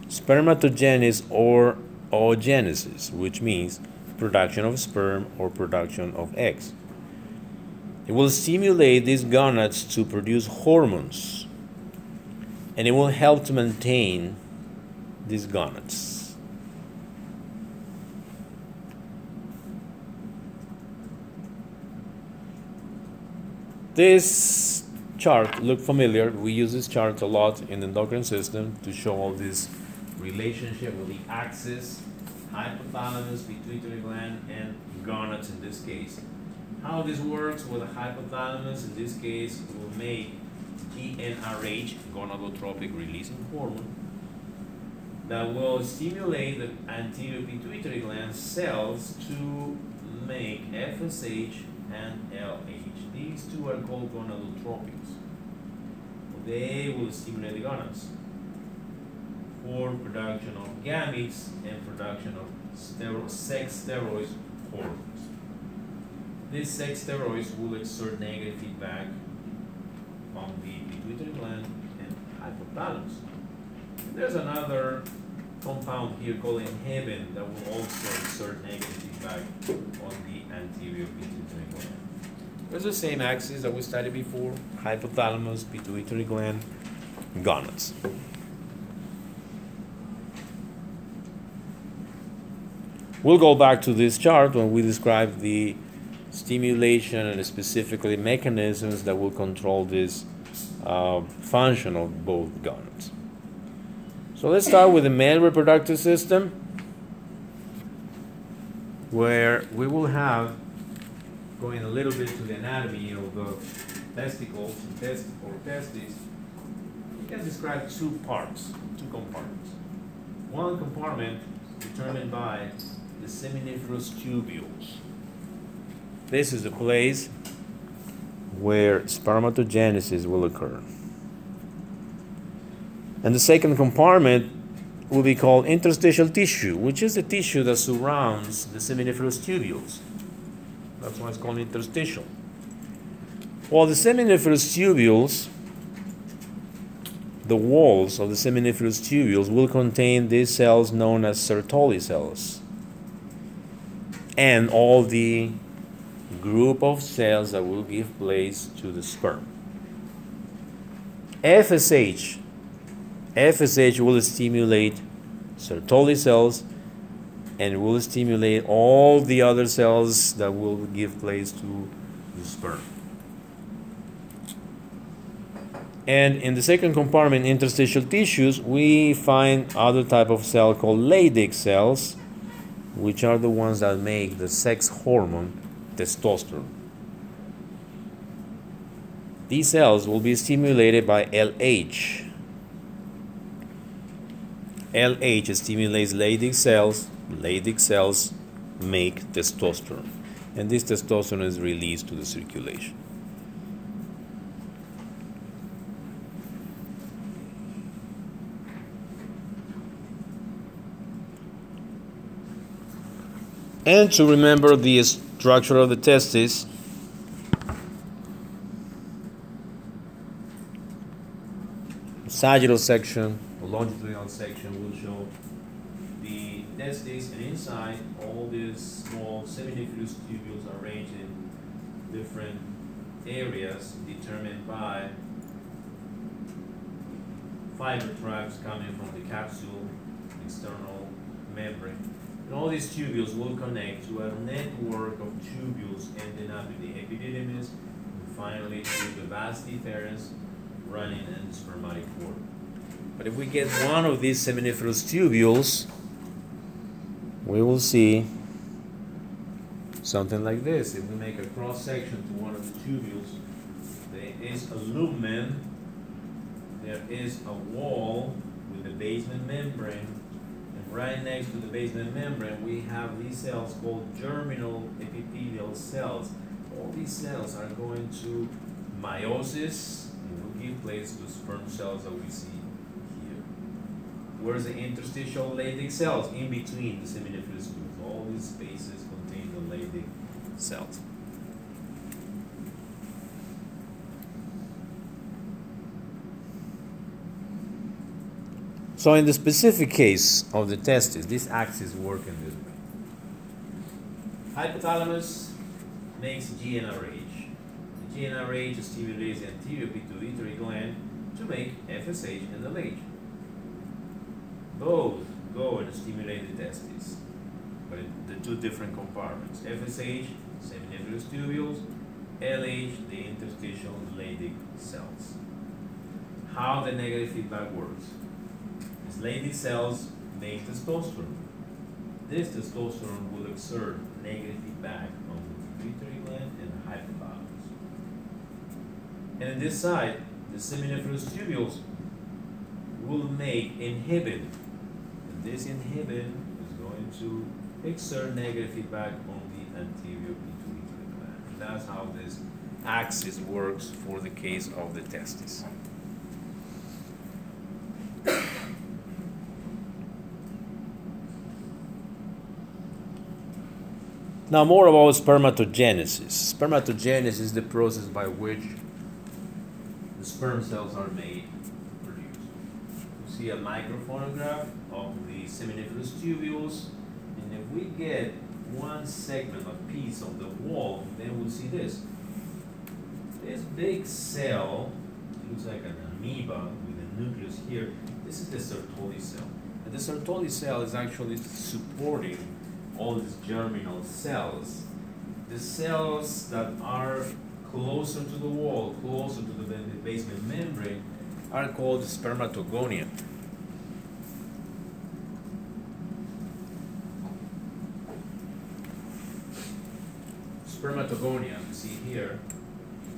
S1: spermatogenesis or oogenesis, which means production of sperm or production of eggs. It will stimulate these gonads to produce hormones and it will help to maintain these gonads. This chart look familiar. We use this chart a lot in the endocrine system to show all this relationship with the axis, hypothalamus, pituitary gland, and gonads in this case. How this works with the hypothalamus in this case will make GnRH, gonadotropic releasing hormone, that will stimulate the anterior pituitary gland cells to make FSH and LH. These two are called gonadotropics. They will stimulate the gonads for production of gametes and production of sex steroids hormones. These sex steroids will exert negative feedback on the pituitary gland and hypothalamus. There's another compound here called inhibin that will also exert negative feedback on the anterior pituitary gland. There's the same axis that we studied before, hypothalamus, pituitary gland, gonads. We'll go back to this chart when we describe the stimulation and specifically mechanisms that will control this uh, function of both gonads. So let's start with the male reproductive system, where we will have going a little bit to the anatomy of the testicles and test or testes. We can describe two parts, two compartments. One compartment determined by the seminiferous tubules. This is the place where spermatogenesis will occur. And the second compartment will be called interstitial tissue, which is the tissue that surrounds the seminiferous tubules. That's why it's called interstitial. Well, the seminiferous tubules, the walls of the seminiferous tubules will contain these cells known as Sertoli cells and all the group of cells that will give place to the sperm. FSH FSH will stimulate Sertoli cells and will stimulate all the other cells that will give place to the sperm. And in the second compartment, interstitial tissues, we find other type of cell called Leydig cells, which are the ones that make the sex hormone testosterone. These cells will be stimulated by LH. LH stimulates Leydig cells. Leydig cells make testosterone, and this testosterone is released to the circulation. And to remember the structure of the testes, sagittal section, longitudinal section will show the testes, and inside all these small seminiferous tubules are arranged in different areas determined by fiber tracts coming from the capsule, external membrane. And all these tubules will connect to a network of tubules ending up in the epididymis, and finally to the vas deferens running in the spermatic cord. But if we get one of these seminiferous tubules, we will see something like this. If we make a cross section to one of the tubules, there is a lumen, there is a wall with a basement membrane, and right next to the basement membrane, we have these cells called germinal epithelial cells. All these cells are going to meiosis and will give place to sperm cells that we see. Where's the interstitial Leydig cells? In between the seminiferous. All these spaces contain the Leydig cells. So in the specific case of the testes, this axis works in this way. Hypothalamus makes GnRH. The GnRH stimulates the anterior pituitary gland to make FSH and LH. Both go and stimulate the testes, but the two different compartments. FSH, seminiferous tubules, LH, the interstitial Leydig cells. How the negative feedback works. These Leydig cells make testosterone. This testosterone will exert negative feedback on the pituitary gland and the hypothalamus. And on this side, the seminiferous tubules will make inhibin. This inhibin is going to exert negative feedback on the anterior pituitary gland. And that's how this axis works for the case of the testes. Now, more about spermatogenesis. Spermatogenesis is the process by which the sperm cells are made. A microphotograph of the seminiferous tubules, and if we get one segment, a piece of the wall, then we'll see this. This big cell, looks like an amoeba with a nucleus here. This is the Sertoli cell. And the Sertoli cell is actually supporting all these germinal cells. The cells that are closer to the wall, closer to the basement membrane, are called spermatogonia. Spermatogonia, you see here,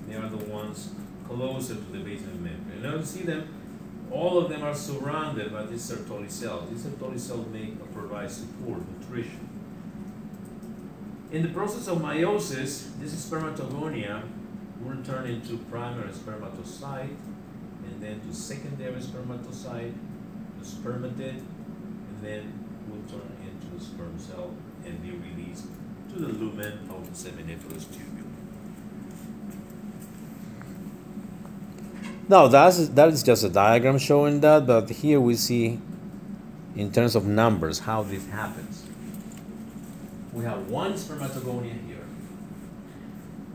S1: they are the ones closer to the basement membrane. Now you see them, all of them are surrounded by these Sertoli cells. These Sertoli cells or provide support, nutrition. In the process of meiosis, this spermatogonia will turn into primary spermatocyte and then to secondary spermatocyte, the spermatid, and then will turn into a sperm cell and be released to the lumen of the seminiferous tubule. Now that's that is just a diagram showing that, but here we see in terms of numbers how this happens. We have one spermatogonia here.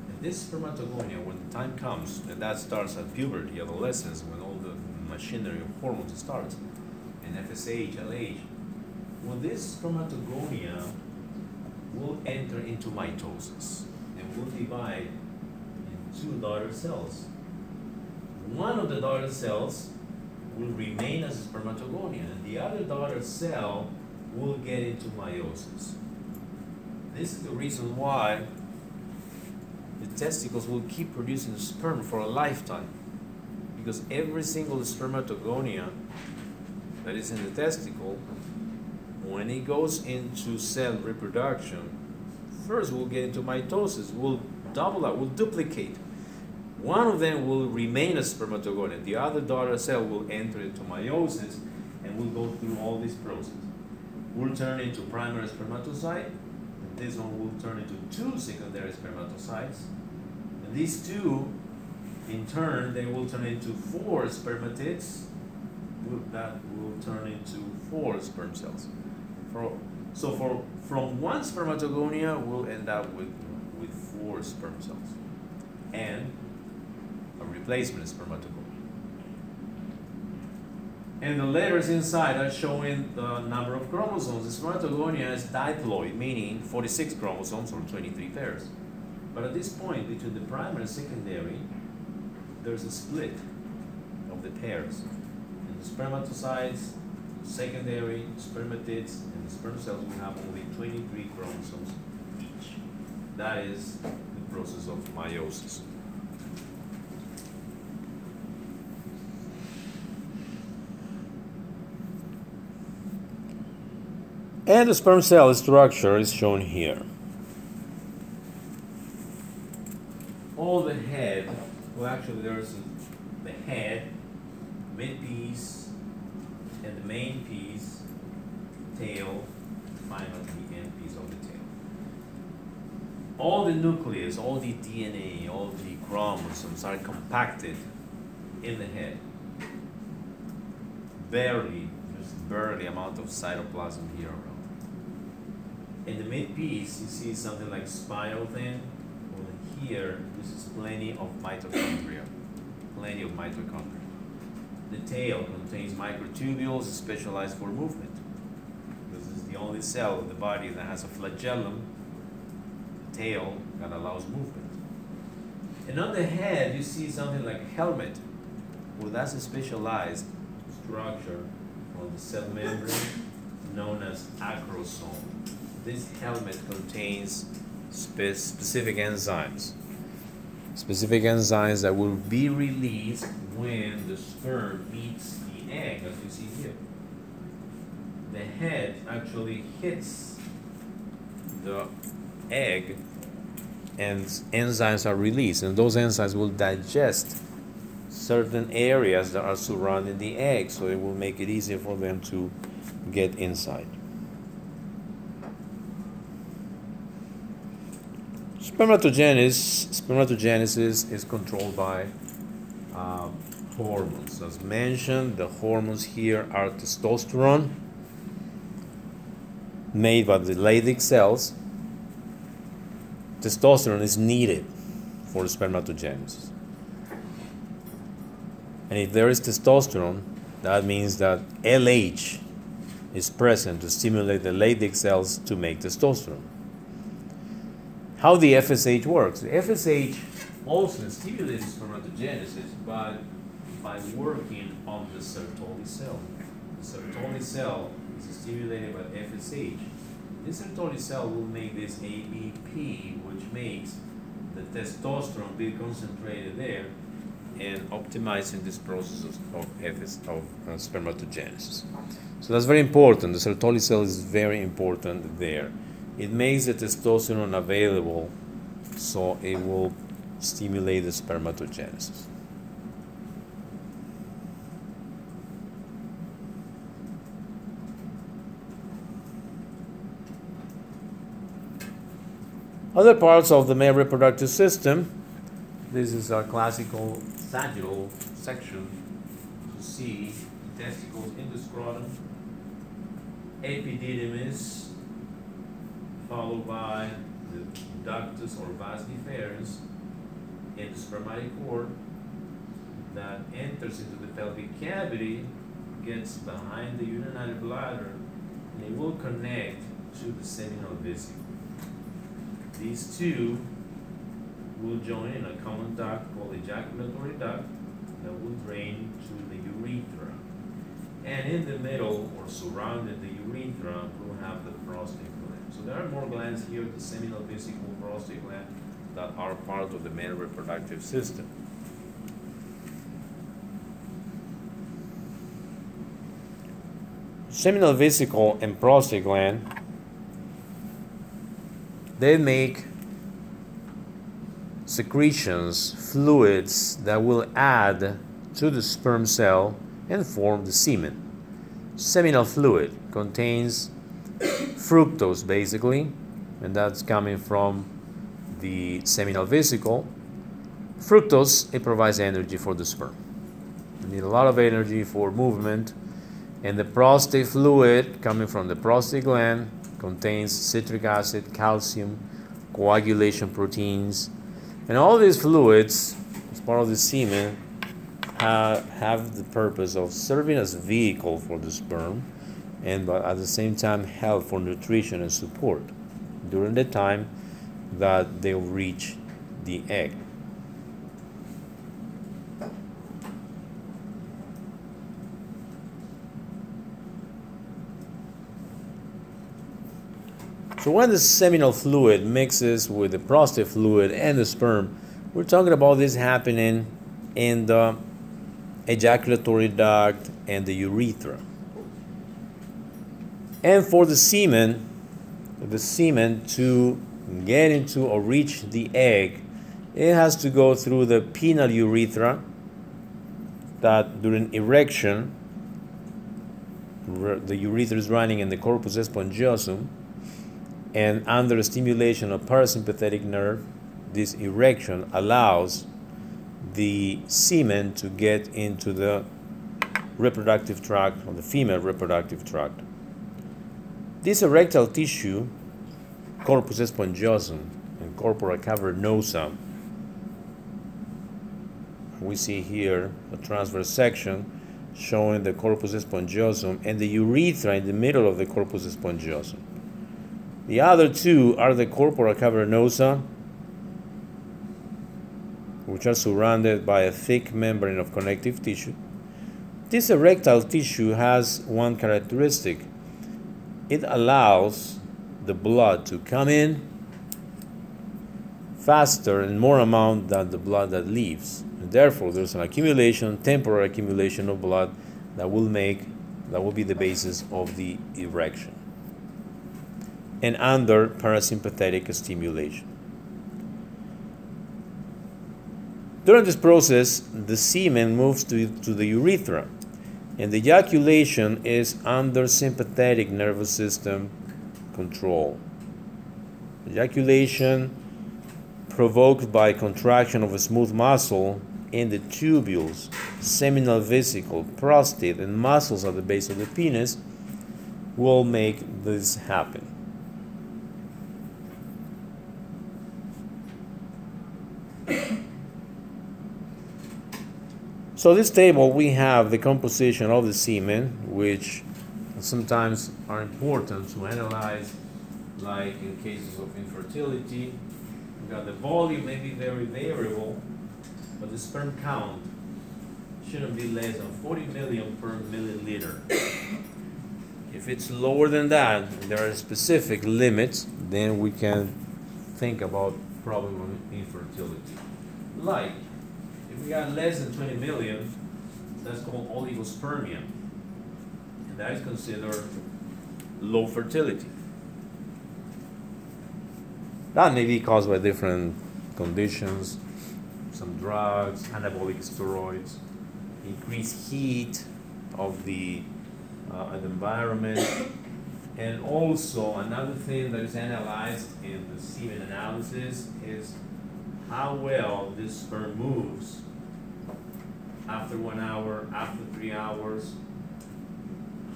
S1: And this spermatogonia, when the time comes, and that starts at puberty, adolescence, when all the machinery of hormones starts, and FSH, LH, well, this spermatogonia will enter into mitosis and will divide into two daughter cells. One of the daughter cells will remain as spermatogonia, and the other daughter cell will get into meiosis. This is the reason why the testicles will keep producing sperm for a lifetime. Because every single spermatogonia that is in the testicle, when it goes into cell reproduction, first we'll get into mitosis, we'll double up, will duplicate. One of them will remain a spermatogonia, the other daughter cell will enter into meiosis and we'll go through all this process. We'll turn into primary spermatocyte, this one will turn into two secondary spermatocytes. And these two, in turn, they will turn into four spermatids, that will turn into four sperm cells. For, so for from one spermatogonia, we'll end up with with four sperm cells and a replacement spermatogonia. And the letters inside are showing the number of chromosomes. The spermatogonia is diploid, meaning 46 chromosomes or 23 pairs. But at this point, between the primary and secondary, there's a split of the pairs. And the spermatocytes, secondary, spermatids, and sperm cells will have only 23 chromosomes each. That is the process of meiosis. And the sperm cell structure is shown here. All the head, well actually there's the head, mid piece, and the main piece, tail, finally the end piece of the tail. All the nucleus, all the DNA, all the chromosomes are compacted in the head. Barely, just barely amount of cytoplasm here around. In the mid piece, you see something like spiral thing. Well, here, this is plenty of mitochondria. Plenty of mitochondria. The tail contains microtubules specialized for movement. This is the only cell of the body that has a flagellum, the tail, that allows movement. And on the head, you see something like a helmet. Well, that's a specialized structure on the cell membrane known as acrosome. This helmet contains spe- specific enzymes. Specific enzymes that will be released when the sperm meets the egg, as you see here. The head actually hits the egg and enzymes are released, and those enzymes will digest certain areas that are surrounding the egg, so it will make it easier for them to get inside. Spermatogenesis, spermatogenesis is controlled by uh, hormones. As mentioned, the hormones here are testosterone, made by the Leydig cells. Testosterone is needed for spermatogenesis. And if there is testosterone, that means that LH is present to stimulate the Leydig cells to make testosterone. How the FSH works. The FSH also stimulates spermatogenesis, but by working on the Sertoli cell. The Sertoli cell is stimulated by FSH. This Sertoli cell will make this ABP, which makes the testosterone be concentrated there and optimizing this process of, of, FS, of uh, spermatogenesis. So that's very important. The Sertoli cell is very important there. It makes the testosterone available so it will stimulate the spermatogenesis. Other parts of the male reproductive system. This is our classical sagittal section. You see testicles in the scrotum, epididymis, followed by the ductus or vas deferens in the spermatic cord that enters into the pelvic cavity, gets behind the urinary bladder, and it will connect to the seminal vesicle. These two will join in a common duct called the ejaculatory duct that will drain to the urethra. And in the middle or surrounding the urethra, we'll have the prostate gland. So there are more glands here, the seminal vesicle, prostate gland, that are part of the male reproductive system. Seminal vesicle and prostate gland, they make secretions, fluids that will add to the sperm cell and form the semen. Seminal fluid contains fructose basically, and that's coming from the seminal vesicle. Fructose it provides energy for the sperm. They need a lot of energy for movement. And the prostate fluid coming from the prostate gland contains citric acid, calcium, coagulation proteins, and all these fluids, as part of the semen, have, have the purpose of serving as vehicle for the sperm and but at the same time help for nutrition and support during the time that they'll reach the egg. So when the seminal fluid mixes with the prostate fluid and the sperm, we're talking about this happening in the ejaculatory duct and the urethra. And for the semen, the semen to get into or reach the egg, it has to go through the penile urethra that during erection, the urethra is running in the corpus spongiosum and under stimulation of parasympathetic nerve, this erection allows the semen to get into the reproductive tract or the female reproductive tract. This erectile tissue, corpus spongiosum and corpora cavernosa, we see here a transverse section showing the corpus spongiosum and the urethra in the middle of the corpus spongiosum. The other two are the corpora cavernosa, which are surrounded by a thick membrane of connective tissue. This erectile tissue has one characteristic it allows the blood to come in faster and more amount than the blood that leaves. And therefore, there's an accumulation, temporary accumulation of blood that will make, that will be the basis of the erection and under parasympathetic stimulation. During this process, the semen moves to, to the urethra, and the ejaculation is under sympathetic nervous system control. Ejaculation provoked by contraction of a smooth muscle in the tubules, seminal vesicle, prostate, and muscles at the base of the penis will make this happen. So this table we have the composition of the semen, which sometimes are important to analyze, like in cases of infertility. We got the volume may be very variable, but the sperm count shouldn't be less than 40 million per milliliter. If it's lower than that, there are specific limits, then we can think about problem of infertility. Like we got less than 20 million, that's called oligospermia. And that is considered low fertility. That may be caused by different conditions, some drugs, anabolic steroids, increased heat of the uh, environment, and also another thing that is analyzed in the semen analysis is how well this sperm moves after one hour, after three hours,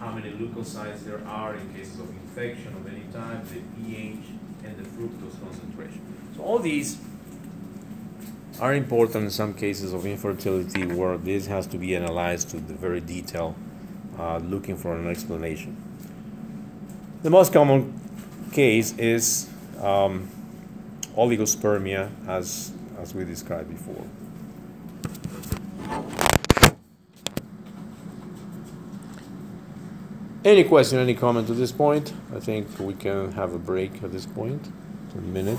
S1: how many leukocytes there are in cases of infection of any type, the pH, and the fructose concentration. So all these are important in some cases of infertility where this has to be analyzed to the very detail, uh, looking for an explanation. The most common case is um, oligospermia, as, as we described before. Any question, any comment at this point? I think we can have a break at this point, a minute.